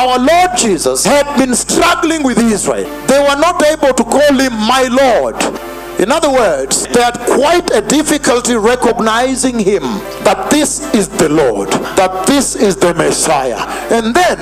our Lord Jesus had been struggling with Israel. They were not able to call him my Lord. In other words, they had quite a difficulty recognizing him that this is the Lord, that this is the Messiah. And then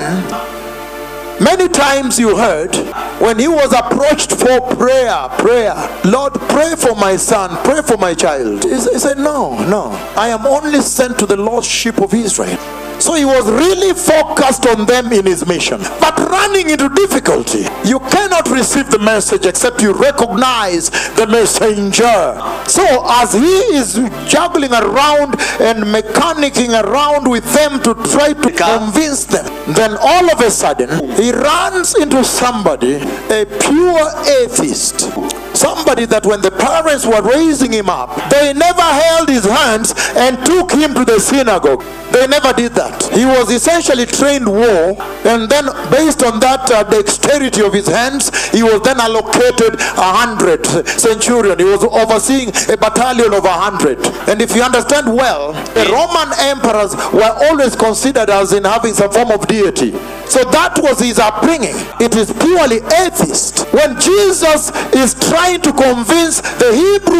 Many times you heard when he was approached for prayer, prayer, Lord, pray for my son, pray for my child. He said, No, no, I am only sent to the lost sheep of Israel. So he was really focused on them in his mission. But running into difficulty, you cannot receive the message except you recognize the messenger. So as he is juggling around and mechanicking around with them to try to convince them, then all of a sudden he runs into somebody, a pure atheist. Somebody that when the parents were raising him up, they never held his hands and took him to the synagogue. They never did that. He was essentially trained war, and then based on that uh, dexterity of his hands, he was then allocated a hundred centurion. He was overseeing a battalion of a hundred. And if you understand well, the Roman emperors were always considered as in having some form of deity. So that was his upbringing. It is purely atheist. When Jesus is trying to convince the Hebrew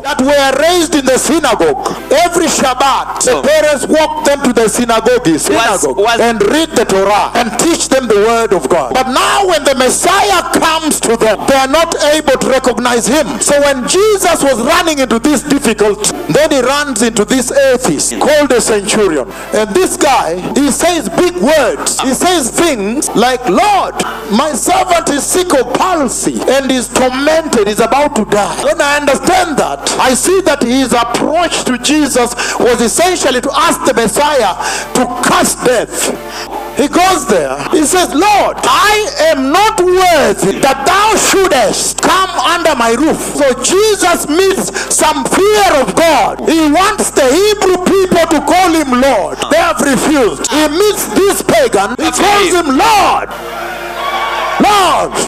people that were raised in the synagogue, every Shabbat, the parents walk them to the synagogue, synagogue was- and read the Torah and teach them the word of God. But now when the Messiah comes to them, they are not able to recognize him. So when Jesus was running into this difficulty, then he runs into this atheist called a centurion. And this guy, he says big words. He says things like, Lord, my servant is sick of palsy and is tormented, is about to die. When I understand that, I see that his approach to Jesus was essentially to ask the Messiah to curse death. He goes there. He says, Lord, I am not worthy that thou shouldest come under my roof. So Jesus meets some fear of God. He wants the Hebrew people to call him Lord. They have refused. He meets this pagan. He calls him Lord. Lord.